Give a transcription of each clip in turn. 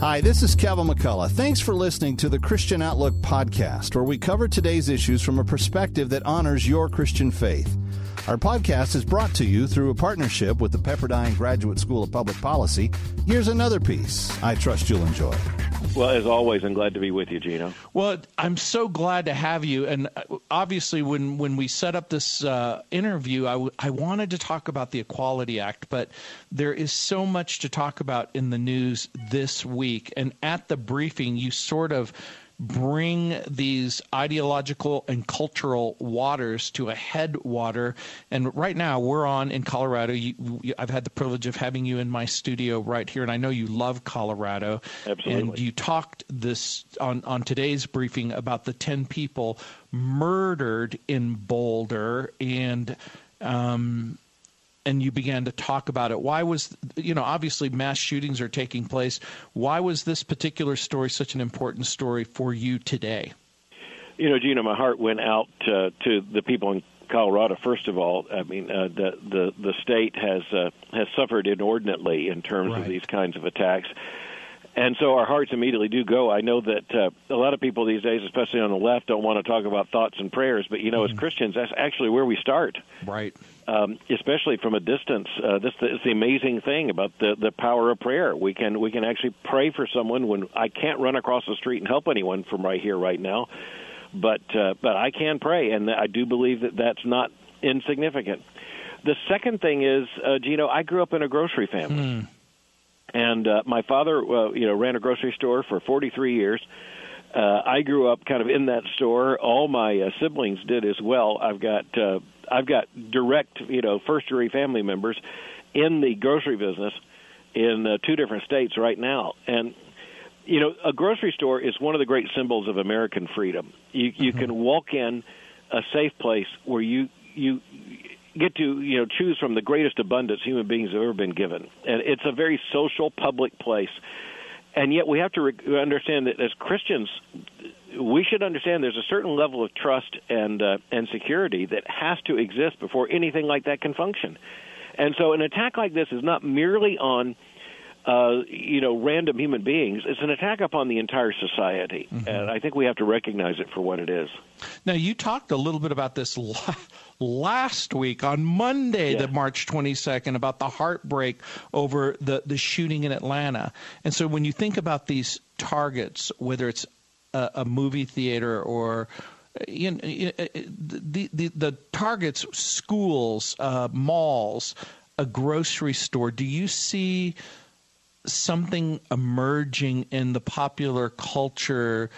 Hi, this is Kevin McCullough. Thanks for listening to the Christian Outlook podcast, where we cover today's issues from a perspective that honors your Christian faith. Our podcast is brought to you through a partnership with the Pepperdine Graduate School of Public Policy. Here's another piece I trust you'll enjoy. Well, as always, I'm glad to be with you, Gino. Well, I'm so glad to have you. And uh, obviously, when, when we set up this uh, interview, I, w- I wanted to talk about the Equality Act, but there is so much to talk about in the news this week. And at the briefing, you sort of bring these ideological and cultural waters to a headwater. And right now, we're on in Colorado. You, I've had the privilege of having you in my studio right here, and I know you love Colorado. Absolutely. And you talked this on on today's briefing about the ten people murdered in Boulder and. Um, and you began to talk about it. Why was, you know, obviously mass shootings are taking place. Why was this particular story such an important story for you today? You know, Gino, my heart went out uh, to the people in Colorado. First of all, I mean, uh, the the the state has uh, has suffered inordinately in terms right. of these kinds of attacks. And so our hearts immediately do go. I know that uh, a lot of people these days, especially on the left, don't want to talk about thoughts and prayers. But you know, mm-hmm. as Christians, that's actually where we start. Right. Um, especially from a distance, uh, this is the amazing thing about the the power of prayer. We can we can actually pray for someone when I can't run across the street and help anyone from right here, right now. But uh, but I can pray, and I do believe that that's not insignificant. The second thing is, uh, Gino, I grew up in a grocery family. Mm. And uh, my father, uh, you know, ran a grocery store for 43 years. Uh, I grew up kind of in that store. All my uh, siblings did as well. I've got uh, I've got direct, you know, first degree family members in the grocery business in uh, two different states right now, and you know, a grocery store is one of the great symbols of American freedom. You you mm-hmm. can walk in a safe place where you you get to you know choose from the greatest abundance human beings have ever been given, and it's a very social public place. And yet, we have to re- understand that as Christians, we should understand there's a certain level of trust and uh, and security that has to exist before anything like that can function. And so, an attack like this is not merely on uh, you know, random human beings. It's an attack upon the entire society, mm-hmm. and I think we have to recognize it for what it is. Now, you talked a little bit about this last week on Monday, yeah. the March 22nd, about the heartbreak over the the shooting in Atlanta. And so, when you think about these targets, whether it's a, a movie theater or you know, the, the the targets, schools, uh, malls, a grocery store. Do you see something emerging in the popular culture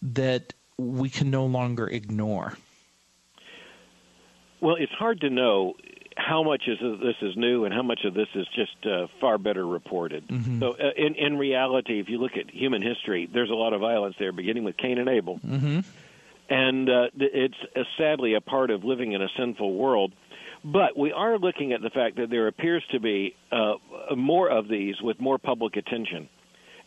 that we can no longer ignore? Well, it's hard to know how much is this is new and how much of this is just uh, far better reported. Mm-hmm. So, uh, in in reality, if you look at human history, there's a lot of violence there, beginning with Cain and Abel, mm-hmm. and uh, it's uh, sadly a part of living in a sinful world. But we are looking at the fact that there appears to be uh, more of these with more public attention.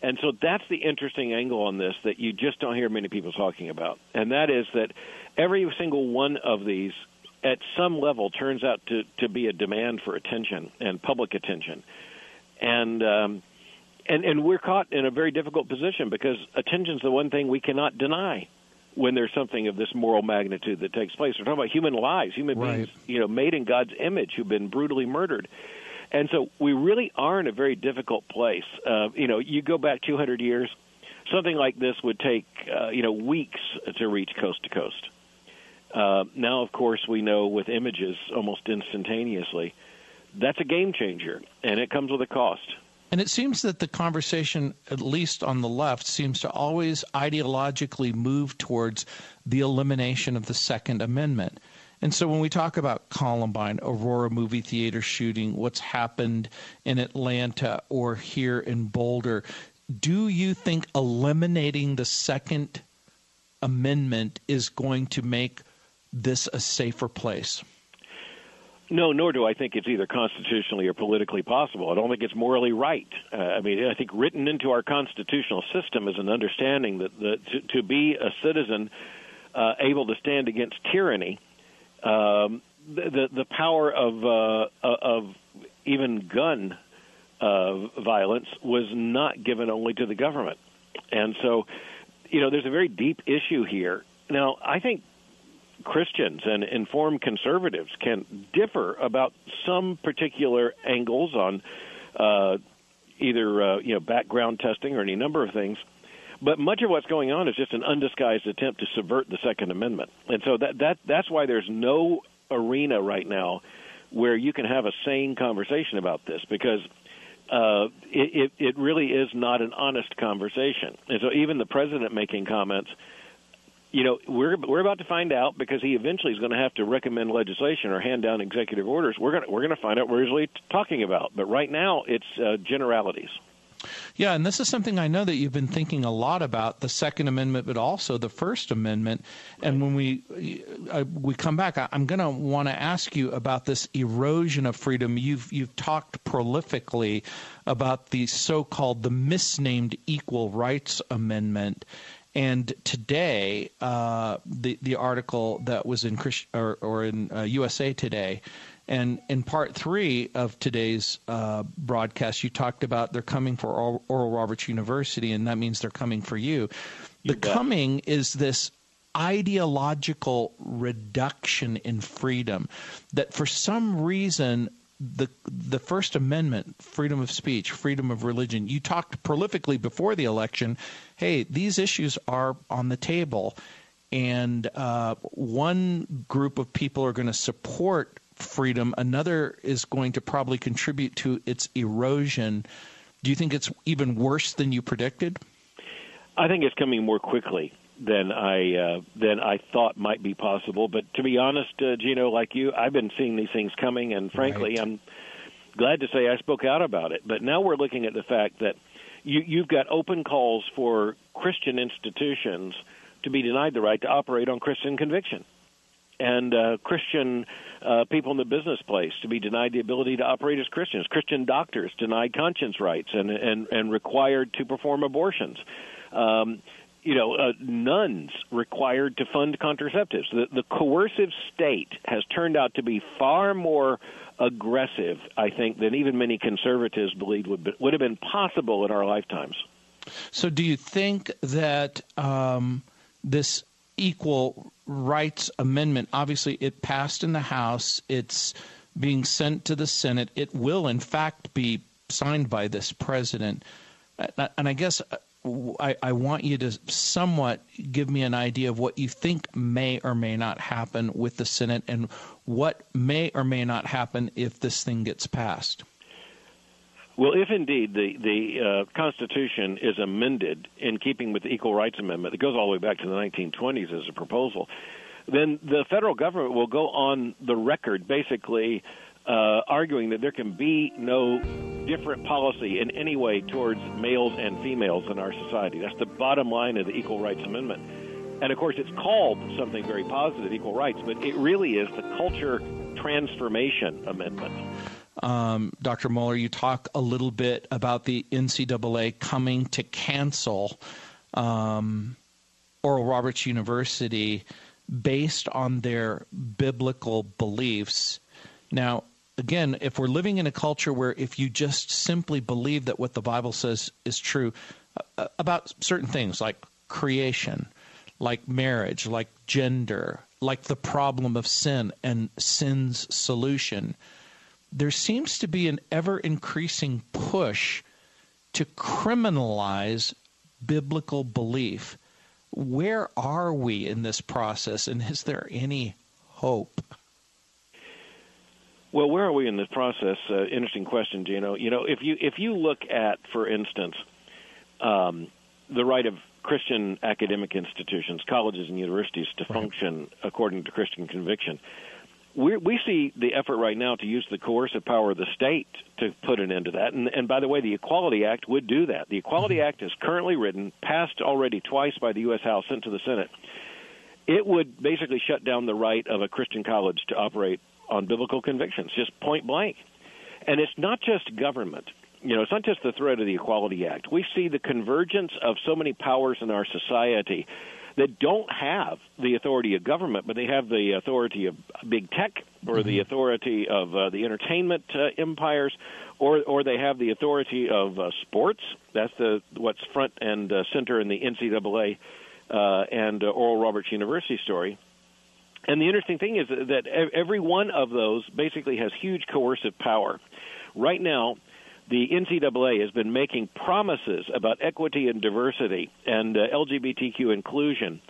And so that's the interesting angle on this that you just don't hear many people talking about. And that is that every single one of these, at some level, turns out to, to be a demand for attention and public attention. And, um, and, and we're caught in a very difficult position because attention is the one thing we cannot deny when there's something of this moral magnitude that takes place. We're talking about human lives, human right. beings, you know, made in God's image who've been brutally murdered. And so we really are in a very difficult place. Uh, you know, you go back 200 years, something like this would take, uh, you know, weeks to reach coast to coast. Uh, now, of course, we know with images almost instantaneously. That's a game changer, and it comes with a cost. And it seems that the conversation, at least on the left, seems to always ideologically move towards the elimination of the Second Amendment. And so when we talk about Columbine, Aurora movie theater shooting, what's happened in Atlanta or here in Boulder, do you think eliminating the Second Amendment is going to make this a safer place? No, nor do I think it's either constitutionally or politically possible. I don't think it's morally right. Uh, I mean, I think written into our constitutional system is an understanding that to, to be a citizen uh, able to stand against tyranny, um, the, the, power of uh, of even gun uh, violence was not given only to the government. And so, you know, there's a very deep issue here. Now, I think Christians and informed conservatives can differ about some particular angles on uh, either uh, you know background testing or any number of things. But much of what's going on is just an undisguised attempt to subvert the Second Amendment, and so that that that's why there's no arena right now where you can have a sane conversation about this because uh, it, it, it really is not an honest conversation. And so even the president making comments, you know, we're we're about to find out because he eventually is going to have to recommend legislation or hand down executive orders. We're going to, we're going to find out what he's really talking about. But right now, it's uh, generalities. Yeah, and this is something I know that you've been thinking a lot about the Second Amendment, but also the First Amendment. And when we uh, we come back, I'm going to want to ask you about this erosion of freedom. You've you've talked prolifically about the so-called the misnamed Equal Rights Amendment. And today, uh, the the article that was in Christ, or, or in uh, USA Today and in part three of today's uh, broadcast, you talked about they're coming for Oral Roberts University, and that means they're coming for you. you the bet. coming is this ideological reduction in freedom that for some reason the the First Amendment, freedom of speech, freedom of religion. You talked prolifically before the election. Hey, these issues are on the table, and uh, one group of people are going to support freedom. Another is going to probably contribute to its erosion. Do you think it's even worse than you predicted? I think it's coming more quickly than I uh, than I thought might be possible. But to be honest, uh, Gino, like you, I've been seeing these things coming, and frankly, right. I'm glad to say I spoke out about it. But now we're looking at the fact that you, you've got open calls for Christian institutions to be denied the right to operate on Christian conviction and uh, Christian uh, people in the business place to be denied the ability to operate as Christians. Christian doctors denied conscience rights and and, and required to perform abortions. Um, you know, uh, nuns required to fund contraceptives. The, the coercive state has turned out to be far more aggressive, I think, than even many conservatives believed would be, would have been possible in our lifetimes. So, do you think that um, this equal rights amendment. Obviously, it passed in the House. It's being sent to the Senate. It will, in fact, be signed by this president. And I guess uh, I, I, want you to somewhat give me an idea of what you think may or may not happen with the Senate and what may or may not happen if this thing gets passed. Well, if indeed the the uh, Constitution is amended in keeping with the Equal Rights Amendment, it goes all the way back to the 1920s as a proposal, then the federal government will go on the record basically uh, arguing that there can be no different policy in any way towards males and females in our society. That's the bottom line of the Equal Rights Amendment. And of course, it's called something very positive, equal rights, but it really is the Culture Transformation Amendment. Um, Dr. Mohler, you talk a little bit about the NCAA coming to cancel um, Oral Roberts University based on their biblical beliefs. Now, again, if we're living in a culture where if you just simply believe that what the Bible says is true uh, uh about certain things like creation, like marriage, like gender, like the problem of sin and sin's solution, there seems to be an ever increasing push to criminalize biblical belief. Where are we in this process, and is there any hope? Well, where are we in this process? Uh, interesting question, Gino. You know, if you if you look at, for instance, um, the right of Christian academic institutions, colleges and universities to function according to Christian conviction, we we see the effort right now to use the coercive power of the state to put an end to that. And, and by the way, the Equality Act would do that. The Equality mm-hmm. Act is currently written, passed already twice by the U.S. House, sent to the Senate. It would basically shut down the right of a Christian college to operate on biblical convictions, just point blank. And it's not just government. You know, it's not just the threat of the Equality Act. We see the convergence of so many powers in our society that don't have the authority of government, but they have the authority of big tech or mm-hmm. the authority of uh, the entertainment uh, empires, or or they have the authority of uh, sports. That's the what's front and uh, center in the NCAA uh, and uh, Oral Roberts University story. And the interesting thing is that every one of those basically has huge coercive power. Right now, the NCAA has been making promises about equity and diversity and uh, LGBTQ inclusion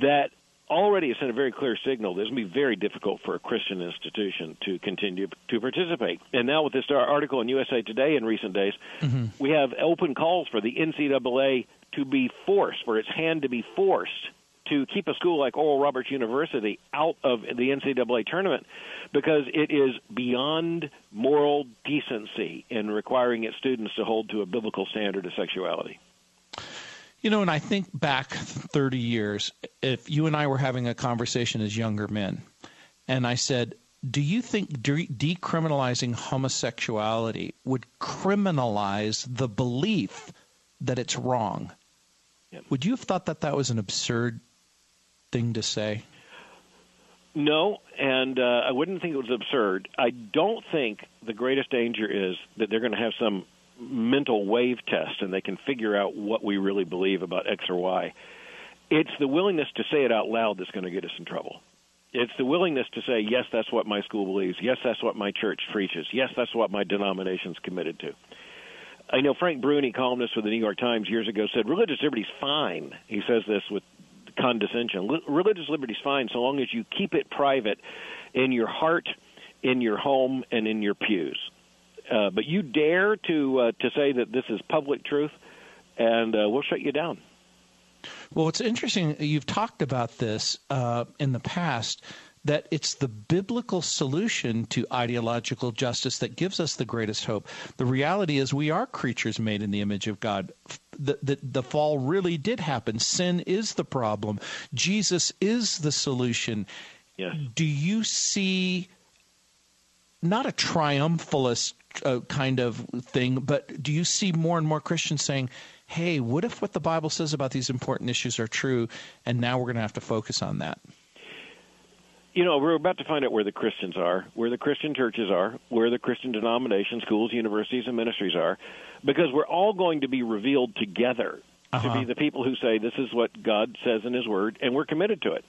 that already has sent a very clear signal that it's going to be very difficult for a Christian institution to continue to participate. And now with this article in USA Today in recent days, mm-hmm. we have open calls for the NCAA to be forced, for its hand to be forced to keep a school like Oral Roberts University out of the NCAA tournament because it is beyond moral decency in requiring its students to hold to a biblical standard of sexuality. You know, and I think back 30 years, if you and I were having a conversation as younger men, and I said, do you think de- decriminalizing homosexuality would criminalize the belief that it's wrong? Yep. Would you have thought that that was an absurd thing to say? No, and uh, I wouldn't think it was absurd. I don't think the greatest danger is that they're going to have some mental wave test and they can figure out what we really believe about X or Y. It's the willingness to say it out loud that's going to get us in trouble. It's the willingness to say, yes, that's what my school believes. Yes, that's what my church preaches. Yes, that's what my denomination's committed to. I know Frank Bruni, columnist for the New York Times years ago, said religious liberty's fine. He says this with condescension. religious liberty's fine so long as you keep it private in your heart, in your home, and in your pews. Uh, but you dare to uh, to say that this is public truth, and uh, we'll shut you down. Well, it's interesting. You've talked about this uh, in the past that it's the biblical solution to ideological justice that gives us the greatest hope. The reality is, we are creatures made in the image of God. The, the, the fall really did happen. Sin is the problem. Jesus is the solution. Yes. Do you see not a triumphalist uh, kind of thing, but do you see more and more Christians saying, hey, what if what the Bible says about these important issues are true, and now we're going to have to focus on that? You know, we're about to find out where the Christians are, where the Christian churches are, where the Christian denominations, schools, universities, and ministries are, because we're all going to be revealed together uh-huh. to be the people who say this is what God says in His Word, and we're committed to it.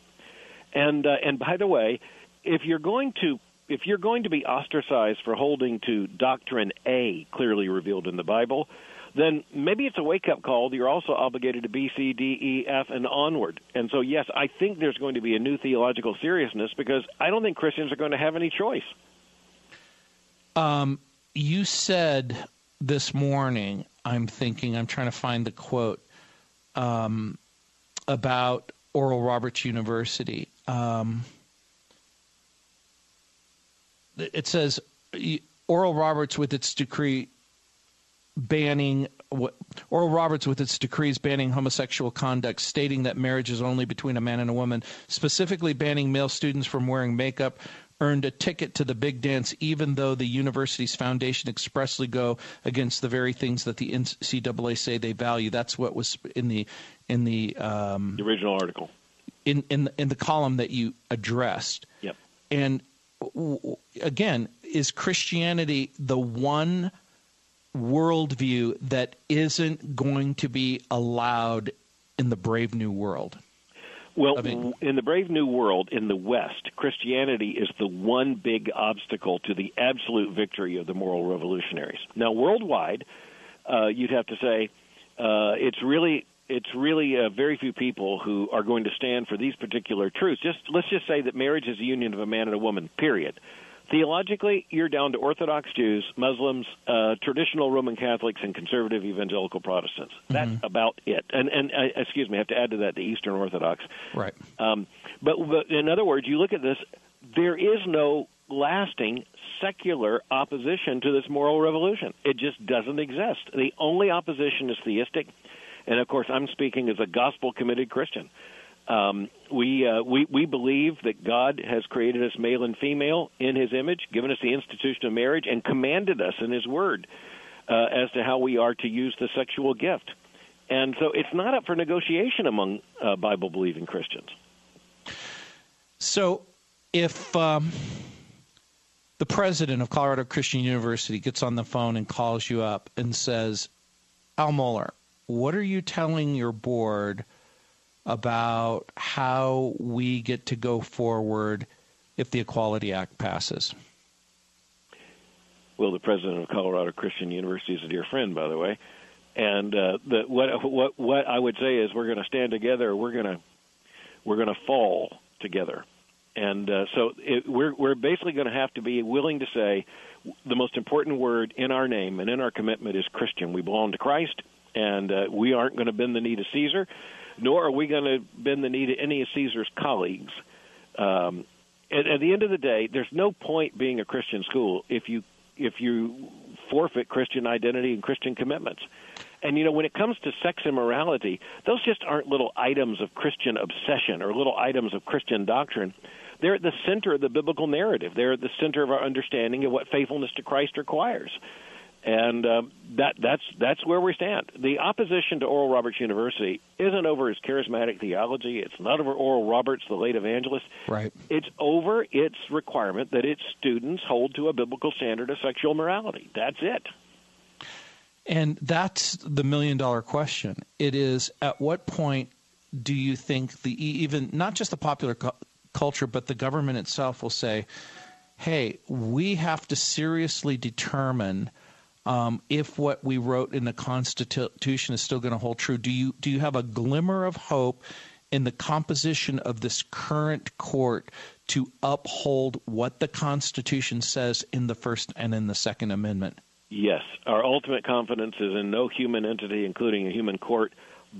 And uh, and by the way, if you're going to if you're going to be ostracized for holding to doctrine A clearly revealed in the Bible, then maybe it's a wake up call. that You're also obligated to B, C, D, E, F, and onward. And so, yes, I think there's going to be a new theological seriousness because I don't think Christians are going to have any choice. Um, you said this morning, I'm thinking, I'm trying to find the quote um, about Oral Roberts University. Um, it says Oral Roberts, with its decree banning Oral Roberts, with its decrees banning homosexual conduct, stating that marriage is only between a man and a woman, specifically banning male students from wearing makeup, earned a ticket to the big dance, even though the university's foundation expressly go against the very things that the NCAA say they value. That's what was in the in the, um, the original article in in in the column that you addressed. Yep. And again, is Christianity the one worldview that isn't going to be allowed in the brave new world? Well, in the brave new world in the West, Christianity is the one big obstacle to the absolute victory of the moral revolutionaries. Now, worldwide, uh, you'd have to say uh, it's really it's really uh, very few people who are going to stand for these particular truths. Just let's just say that marriage is a union of a man and a woman. Period. Theologically, you're down to Orthodox Jews, Muslims, uh, traditional Roman Catholics, and conservative evangelical Protestants. That's mm-hmm. about it. And and uh, excuse me, I have to add to that the Eastern Orthodox. Right. Um, but, but in other words, you look at this. There is no lasting secular opposition to this moral revolution. It just doesn't exist. The only opposition is theistic, and of course, I'm speaking as a gospel committed Christian. Um, we, uh, we we believe that God has created us male and female in His image, given us the institution of marriage, and commanded us in His Word uh, as to how we are to use the sexual gift. And so it's not up for negotiation among uh, Bible believing Christians. So if um, the president of Colorado Christian University gets on the phone and calls you up and says, Al Mohler, what are you telling your board about how we get to go forward if the Equality Act passes? Well, the president of Colorado Christian University is a dear friend, by the way. And uh, the, what what what I would say is we're going to stand together. We're going to we're going to fall together. And uh, so it, we're we're basically going to have to be willing to say the most important word in our name and in our commitment is Christian. We belong to Christ, and uh, we aren't going to bend the knee to Caesar, nor are we going to bend the knee to any of Caesar's colleagues. Um, at, at the end of the day, there's no point being a Christian school if you if you forfeit Christian identity and Christian commitments. And you know, when it comes to sex and morality, those just aren't little items of Christian obsession or little items of Christian doctrine. They're at the center of the biblical narrative. They're at the center of our understanding of what faithfulness to Christ requires. And um, that that's that's where we stand. The opposition to Oral Roberts University isn't over his charismatic theology. It's not over Oral Roberts, the late evangelist. Right. It's over its requirement that its students hold to a biblical standard of sexual morality. That's it. And that's the million dollar question. It is at what point do you think the even not just the popular cu- culture but the government itself will say, "Hey, we have to seriously determine um, if what we wrote in the Constitution is still going to hold true." Do you do you have a glimmer of hope in the composition of this current court to uphold what the Constitution says in the First and in the Second Amendment? Yes, our ultimate confidence is in no human entity, including a human court.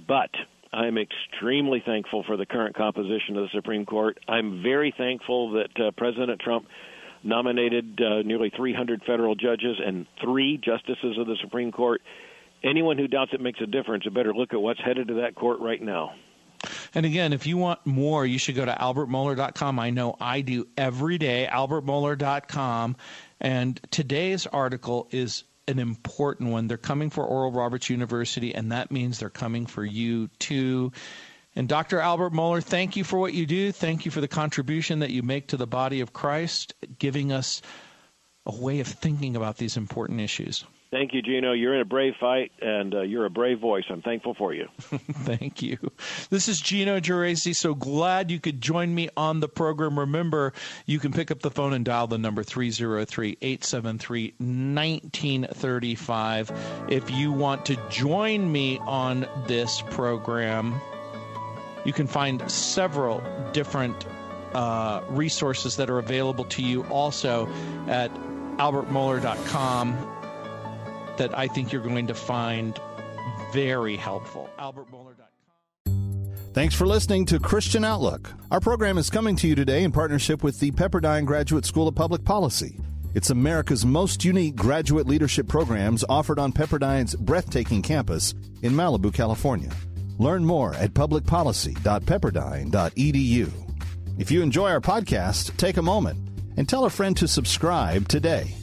But I am extremely thankful for the current composition of the Supreme Court. I'm very thankful that uh, President Trump nominated uh, nearly 300 federal judges and three justices of the Supreme Court. Anyone who doubts it makes a difference, you better look at what's headed to that court right now. And again, if you want more, you should go to albertmohler.com. I know I do every day, albertmohler.com. And today's article is an important one. They're coming for Oral Roberts University, and that means they're coming for you too. And Dr. Albert Mohler, thank you for what you do. Thank you for the contribution that you make to the body of Christ, giving us a way of thinking about these important issues. Thank you, Gino. You're in a brave fight, and uh, you're a brave voice. I'm thankful for you. Thank you. This is Gino Geraci. So glad you could join me on the program. Remember, you can pick up the phone and dial the number 303 873 1935. If you want to join me on this program, you can find several different uh, resources that are available to you also at albertmohler.com that I think you're going to find very helpful. AlbertMohler.com. Thanks for listening to Christian Outlook. Our program is coming to you today in partnership with the Pepperdine Graduate School of Public Policy. It's America's most unique graduate leadership programs offered on Pepperdine's breathtaking campus in Malibu, California. Learn more at publicpolicy.pepperdine.edu. If you enjoy our podcast, take a moment and tell a friend to subscribe today.